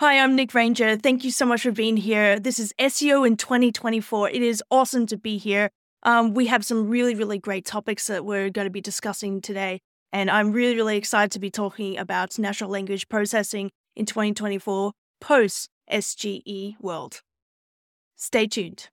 Hi, I'm Nik Ranger. Thank you so much for being here. This is SEO in 2024. It is awesome to be here. Um, we have some really, really great topics that we're going to be discussing today. And I'm really, really excited to be talking about natural language processing in 2024 post SGE world. Stay tuned.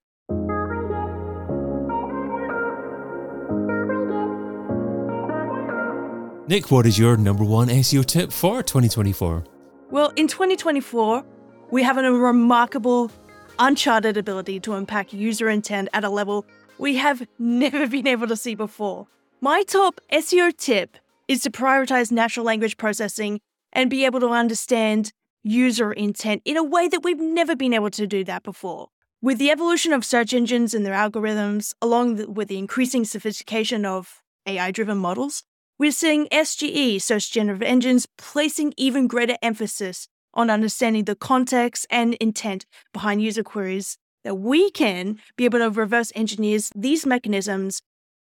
Nick, what is your number one SEO tip for 2024? Well, in 2024, we have a remarkable, uncharted ability to unpack user intent at a level we have never been able to see before. My top SEO tip is to prioritize natural language processing and be able to understand user intent in a way that we've never been able to do that before. With the evolution of search engines and their algorithms, along with the increasing sophistication of AI driven models, we're seeing SGE, search generative engines, placing even greater emphasis on understanding the context and intent behind user queries that we can be able to reverse engineer these mechanisms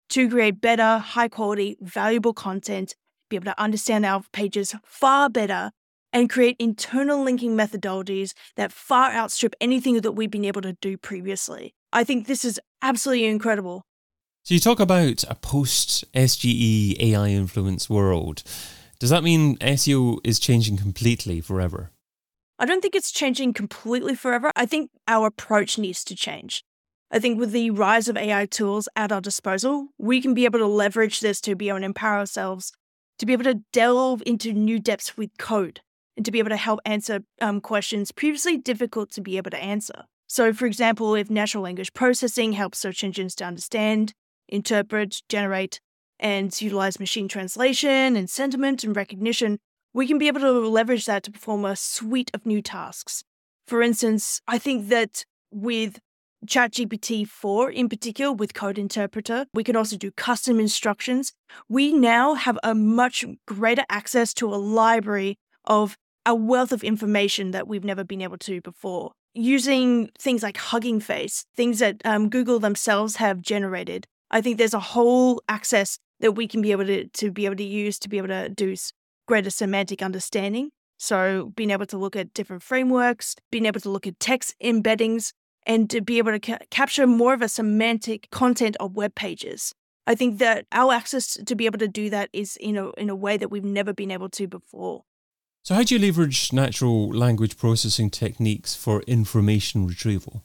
to create better, high quality, valuable content, be able to understand our pages far better, and create internal linking methodologies that far outstrip anything that we've been able to do previously. I think this is absolutely incredible. So you talk about a post SGE AI influence world. Does that mean SEO is changing completely forever? I don't think it's changing completely forever. I think our approach needs to change. I think with the rise of AI tools at our disposal, we can be able to leverage this to be able to empower ourselves, to be able to delve into new depths with code, and to be able to help answer um, questions previously difficult to be able to answer. So, for example, if natural language processing helps search engines to understand interpret, generate, and utilize machine translation and sentiment and recognition, we can be able to leverage that to perform a suite of new tasks. For instance, I think that with ChatGPT 4 in particular, with Code Interpreter, we can also do custom instructions. We now have a much greater access to a library of a wealth of information that we've never been able to before. Using things like Hugging Face, things that um, Google themselves have generated, I think there's a whole access that we can be able to, to be able to use to be able to do greater semantic understanding. So being able to look at different frameworks, being able to look at text embeddings, and to be able to ca- capture more of a semantic content of web pages. I think that our access to be able to do that is in a in a way that we've never been able to before. So how do you leverage natural language processing techniques for information retrieval?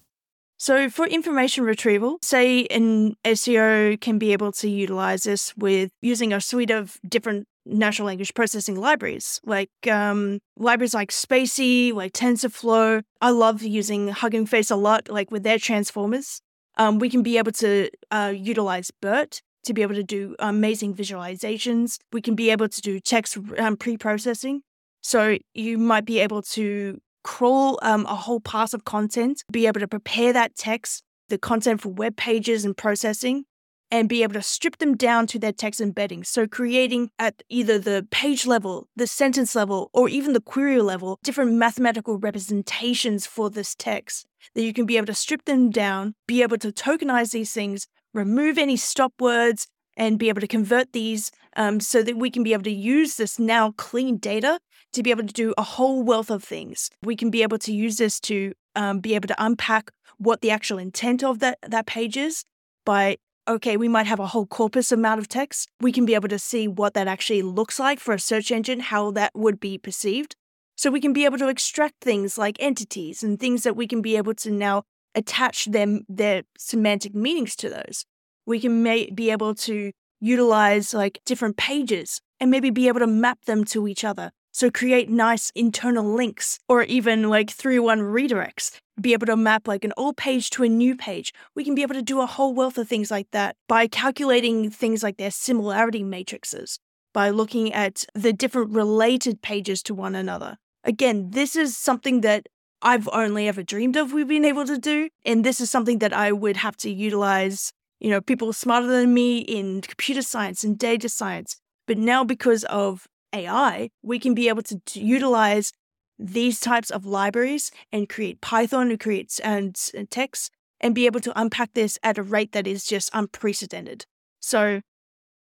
So, for information retrieval, say an SEO can be able to utilize this with using a suite of different natural language processing libraries, like um, libraries like spaCy, like TensorFlow. I love using Hugging Face a lot, like with their transformers. Um, we can be able to uh, utilize BERT to be able to do amazing visualizations. We can be able to do text um, pre processing. So, you might be able to crawl um, a whole pass of content, be able to prepare that text, the content for web pages and processing, and be able to strip them down to their text embeddings. So, creating at either the page level, the sentence level, or even the query level, different mathematical representations for this text that you can be able to strip them down, be able to tokenize these things, remove any stop words, and be able to convert these um, so that we can be able to use this now clean data to be able to do a whole wealth of things. We can be able to use this to um, be able to unpack what the actual intent of that, that page is by okay, we might have a whole corpus amount of text. We can be able to see what that actually looks like for a search engine, how that would be perceived. So we can be able to extract things like entities and things that we can be able to now attach them their semantic meanings to those. We can may- be able to utilize like different pages and maybe be able to map them to each other so create nice internal links or even like three one redirects. Be able to map like an old page to a new page. We can be able to do a whole wealth of things like that by calculating things like their similarity matrices, by looking at the different related pages to one another. Again, this is something that I've only ever dreamed of we've been able to do. And this is something that I would have to utilize, you know, people smarter than me in computer science and data science. But now, because of AI, we can be able to, to utilize these types of libraries and create Python and create and, and text and be able to unpack this at a rate that is just unprecedented. So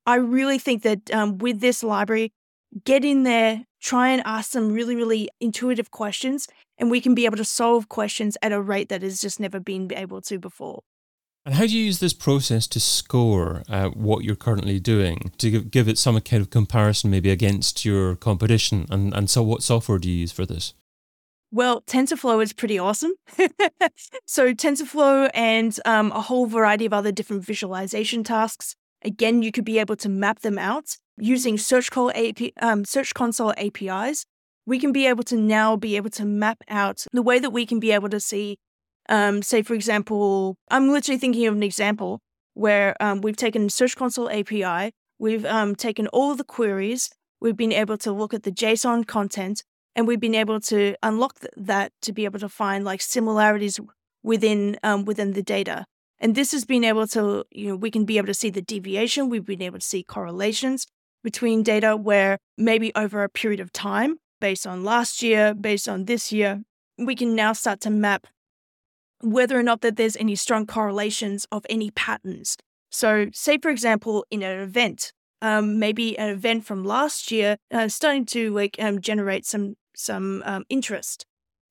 I really think that um, with this library, get in there, try and ask some really, really intuitive questions, and we can be able to solve questions at a rate that has just never been able to before. And how do you use this process to score uh, what you're currently doing, to give, give it some kind of comparison maybe against your competition? And, and so, what software do you use for this? Well, TensorFlow is pretty awesome. so, TensorFlow and um, a whole variety of other different visualization tasks. Again, you could be able to map them out using Search, AP, um, Search Console APIs. We can be able to now be able to map out the way that we can be able to see um, say, for example, I'm literally thinking of an example where um, we've taken Search Console API, we've um, taken all the queries, we've been able to look at the JSON content, and we've been able to unlock th- that to be able to find like similarities within um, within the data. And this has been able to, you know, we can be able to see the deviation. We've been able to see correlations between data where maybe over a period of time, based on last year, based on this year, we can now start to map whether or not that there's any strong correlations of any patterns. So, say for example, in an event, um, maybe an event from last year uh, starting to like um, generate some some um, interest,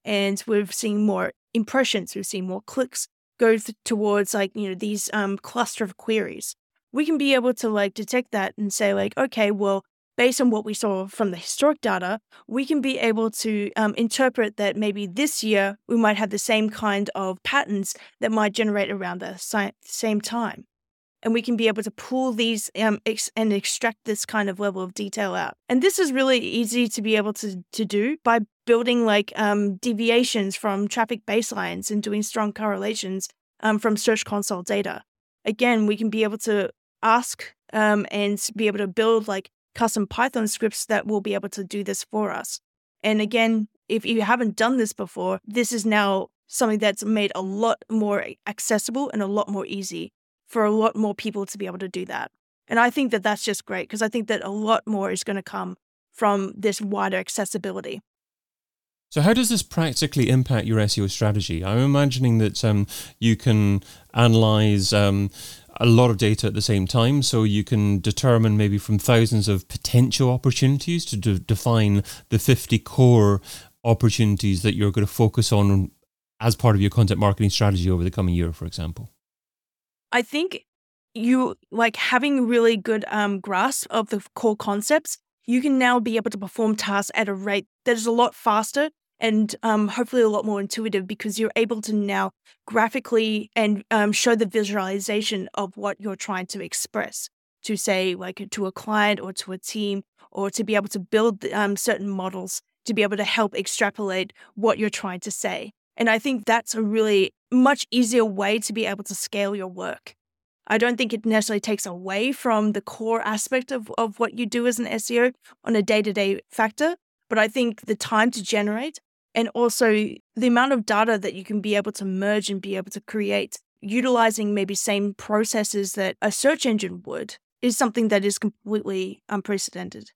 and we've seen more impressions, we've seen more clicks go th- towards like you know these um, cluster of queries. We can be able to like detect that and say like, okay, well, based on what we saw from the historic data, we can be able to um, interpret that maybe this year we might have the same kind of patterns that might generate around the same time. And we can be able to pull these um, ex- and extract this kind of level of detail out. And this is really easy to be able to, to do by building like um, deviations from traffic baselines and doing strong correlations um, from Search Console data. Again, we can be able to ask um, and be able to build like custom Python scripts that will be able to do this for us. And again, if you haven't done this before, this is now something that's made a lot more accessible and a lot more easy for a lot more people to be able to do that. And I think that that's just great because I think that a lot more is going to come from this wider accessibility. So, how does this practically impact your SEO strategy? I'm imagining that um, you can analyze um, a lot of data at the same time. So you can determine maybe from thousands of potential opportunities to de- define the 50 core opportunities that you're going to focus on as part of your content marketing strategy over the coming year, for example. I think you like having really good um, grasp of the core concepts. You can now be able to perform tasks at a rate that is a lot faster and um, hopefully a lot more intuitive because you're able to now graphically and um, show the visualization of what you're trying to express. To say like to a client or to a team or to be able to build um, certain models to be able to help extrapolate what you're trying to say. And i think that's a really much easier way to be able to scale your work. I don't think it necessarily takes away from the core aspect of, of what you do as an seo on a day-to-day factor but i think the time to generate and also the amount of data that you can be able to merge and be able to create utilizing maybe same processes that a search engine would is something that is completely unprecedented.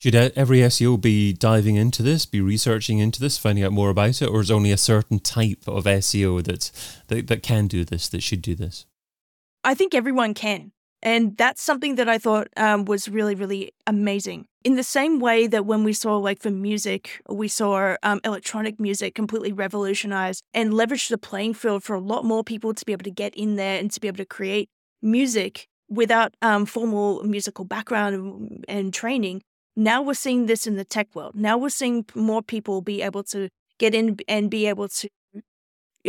Should every SEO be diving into this, be researching into this, finding out more about it, or is only a certain type of SEO that, that, that can do this, that should do this? I think everyone can. And that's something that I thought um, was really, really amazing. In the same way that when we saw, like for music, we saw um, electronic music completely revolutionized and leverage the playing field for a lot more people to be able to get in there and to be able to create music without um, formal musical background and, and training. Now we're seeing this in the tech world. Now we're seeing more people be able to get in and be able to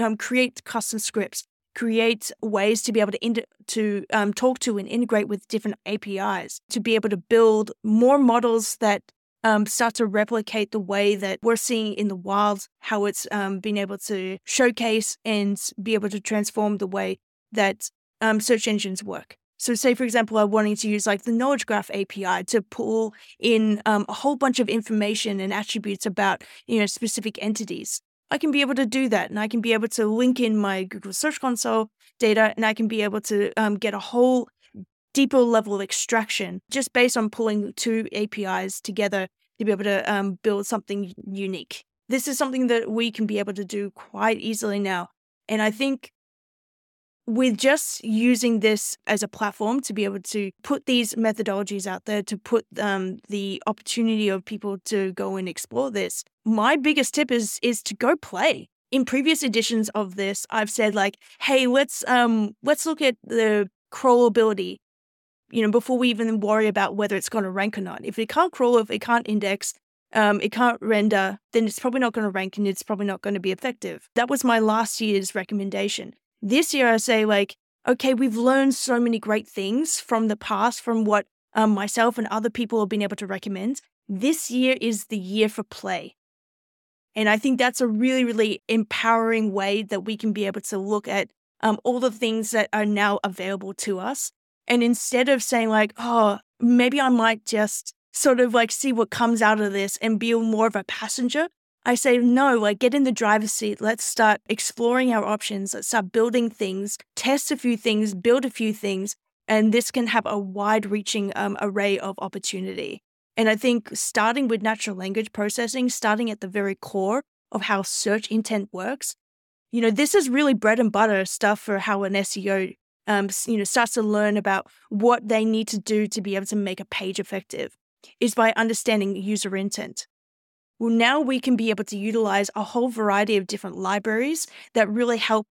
um, create custom scripts, create ways to be able to to um, talk to and integrate with different APIs to be able to build more models that um, start to replicate the way that we're seeing in the wild, how it's um, been able to showcase and be able to transform the way that um, search engines work. So, say for example, I'm wanting to use like the Knowledge Graph API to pull in um, a whole bunch of information and attributes about you know specific entities. I can be able to do that and I can be able to link in my Google Search Console data and I can be able to um, get a whole deeper level of extraction just based on pulling two APIs together to be able to um, build something unique. This is something that we can be able to do quite easily now. And I think with just using this as a platform to be able to put these methodologies out there, to put um, the opportunity of people to go and explore this, my biggest tip is is to go play. In previous editions of this, I've said like, hey, let's um let's look at the crawlability. You know, before we even worry about whether it's going to rank or not. If it can't crawl, if it can't index, um, it can't render, then it's probably not going to rank and it's probably not going to be effective. That was my last year's recommendation. This year, I say, like, okay, we've learned so many great things from the past, from what um, myself and other people have been able to recommend. This year is the year for play. And I think that's a really, really empowering way that we can be able to look at um, all the things that are now available to us. And instead of saying, like, oh, maybe I might just sort of like see what comes out of this and be more of a passenger, I say, no, like get in the driver's seat. Let's start exploring our options. Let's start building things, test a few things, build a few things. And this can have a wide reaching um, array of opportunity. And I think starting with natural language processing, starting at the very core of how search intent works, you know, this is really bread and butter stuff for how an SEO, um, you know, starts to learn about what they need to do to be able to make a page effective is by understanding user intent. Well, now we can be able to utilize a whole variety of different libraries that really help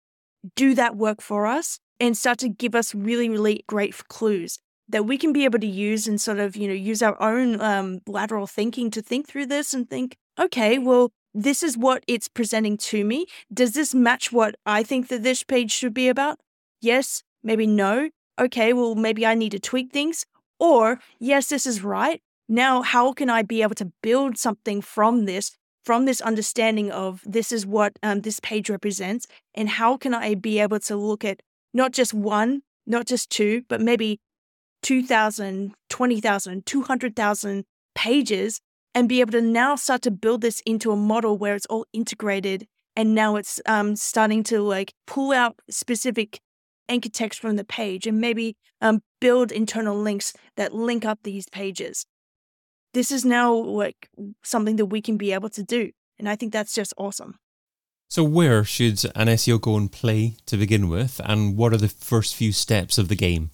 do that work for us and start to give us really, really great clues that we can be able to use and sort of, you know, use our own um, lateral thinking to think through this and think, okay, well, this is what it's presenting to me. Does this match what I think that this page should be about? Yes, maybe no. Okay, well, maybe I need to tweak things. Or, yes, this is right now how can i be able to build something from this from this understanding of this is what um, this page represents and how can i be able to look at not just one not just two but maybe 2000 20000 200000 pages and be able to now start to build this into a model where it's all integrated and now it's um, starting to like pull out specific anchor text from the page and maybe um, build internal links that link up these pages this is now like something that we can be able to do. And I think that's just awesome. So, where should an SEO go and play to begin with? And what are the first few steps of the game?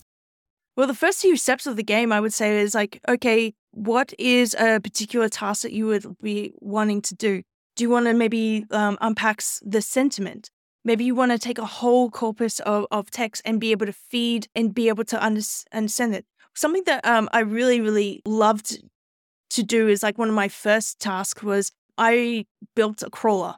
Well, the first few steps of the game, I would say, is like, okay, what is a particular task that you would be wanting to do? Do you want to maybe um, unpack the sentiment? Maybe you want to take a whole corpus of, of text and be able to feed and be able to under- understand it. Something that um, I really, really loved to do is like one of my first tasks was I built a crawler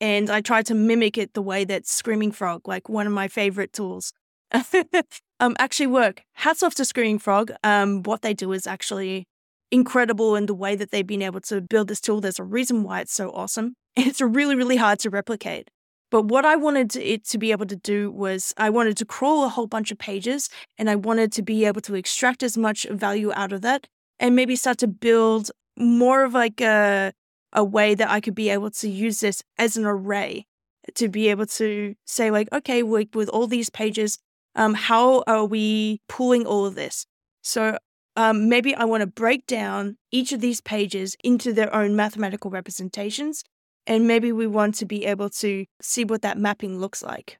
and I tried to mimic it the way that Screaming Frog, like one of my favorite tools, um, actually work. Hats off to Screaming Frog. Um, what they do is actually incredible in the way that they've been able to build this tool. There's a reason why it's so awesome. It's really, really hard to replicate. But what I wanted it to be able to do was I wanted to crawl a whole bunch of pages and I wanted to be able to extract as much value out of that and maybe start to build more of like a a way that I could be able to use this as an array to be able to say like, okay, with, with all these pages, um, how are we pulling all of this? So um, maybe I want to break down each of these pages into their own mathematical representations, and maybe we want to be able to see what that mapping looks like.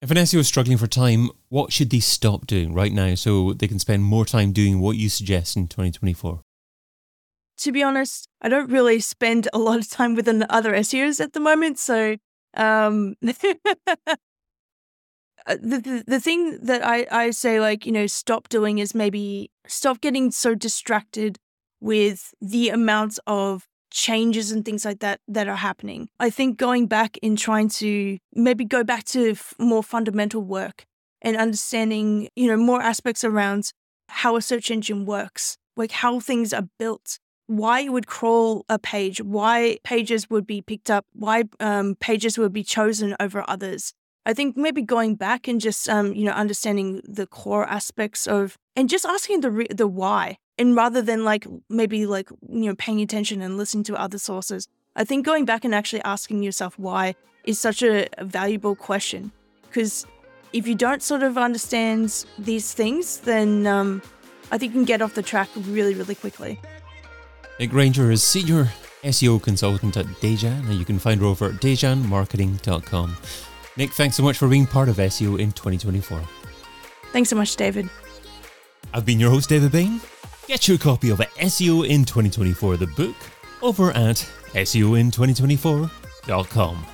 If an SEO is struggling for time, what should they stop doing right now so they can spend more time doing what you suggest in 2024? To be honest, I don't really spend a lot of time with other SEOs at the moment. So, um, the, the, the thing that I, I say, like, you know, stop doing is maybe stop getting so distracted with the amounts of changes and things like that that are happening. I think going back in trying to maybe go back to f- more fundamental work and understanding, you know, more aspects around how a search engine works, like how things are built, why it would crawl a page, why pages would be picked up, why um, pages would be chosen over others. I think maybe going back and just um, you know understanding the core aspects of and just asking the re- the why and rather than like maybe like you know paying attention and listening to other sources i think going back and actually asking yourself why is such a, valuable question. Because if you don't sort of understand these things then um, i think you can get off the track really really quickly. Nik Ranger is senior seo consultant at dejan and you can find her over at dejanmarketing.com Nik, thanks so much for being part of SEO in 2024. Thanks so much, David. I've been your host, David Bain. Get your copy of SEO in 2024, the book, over at SEOin2024.com.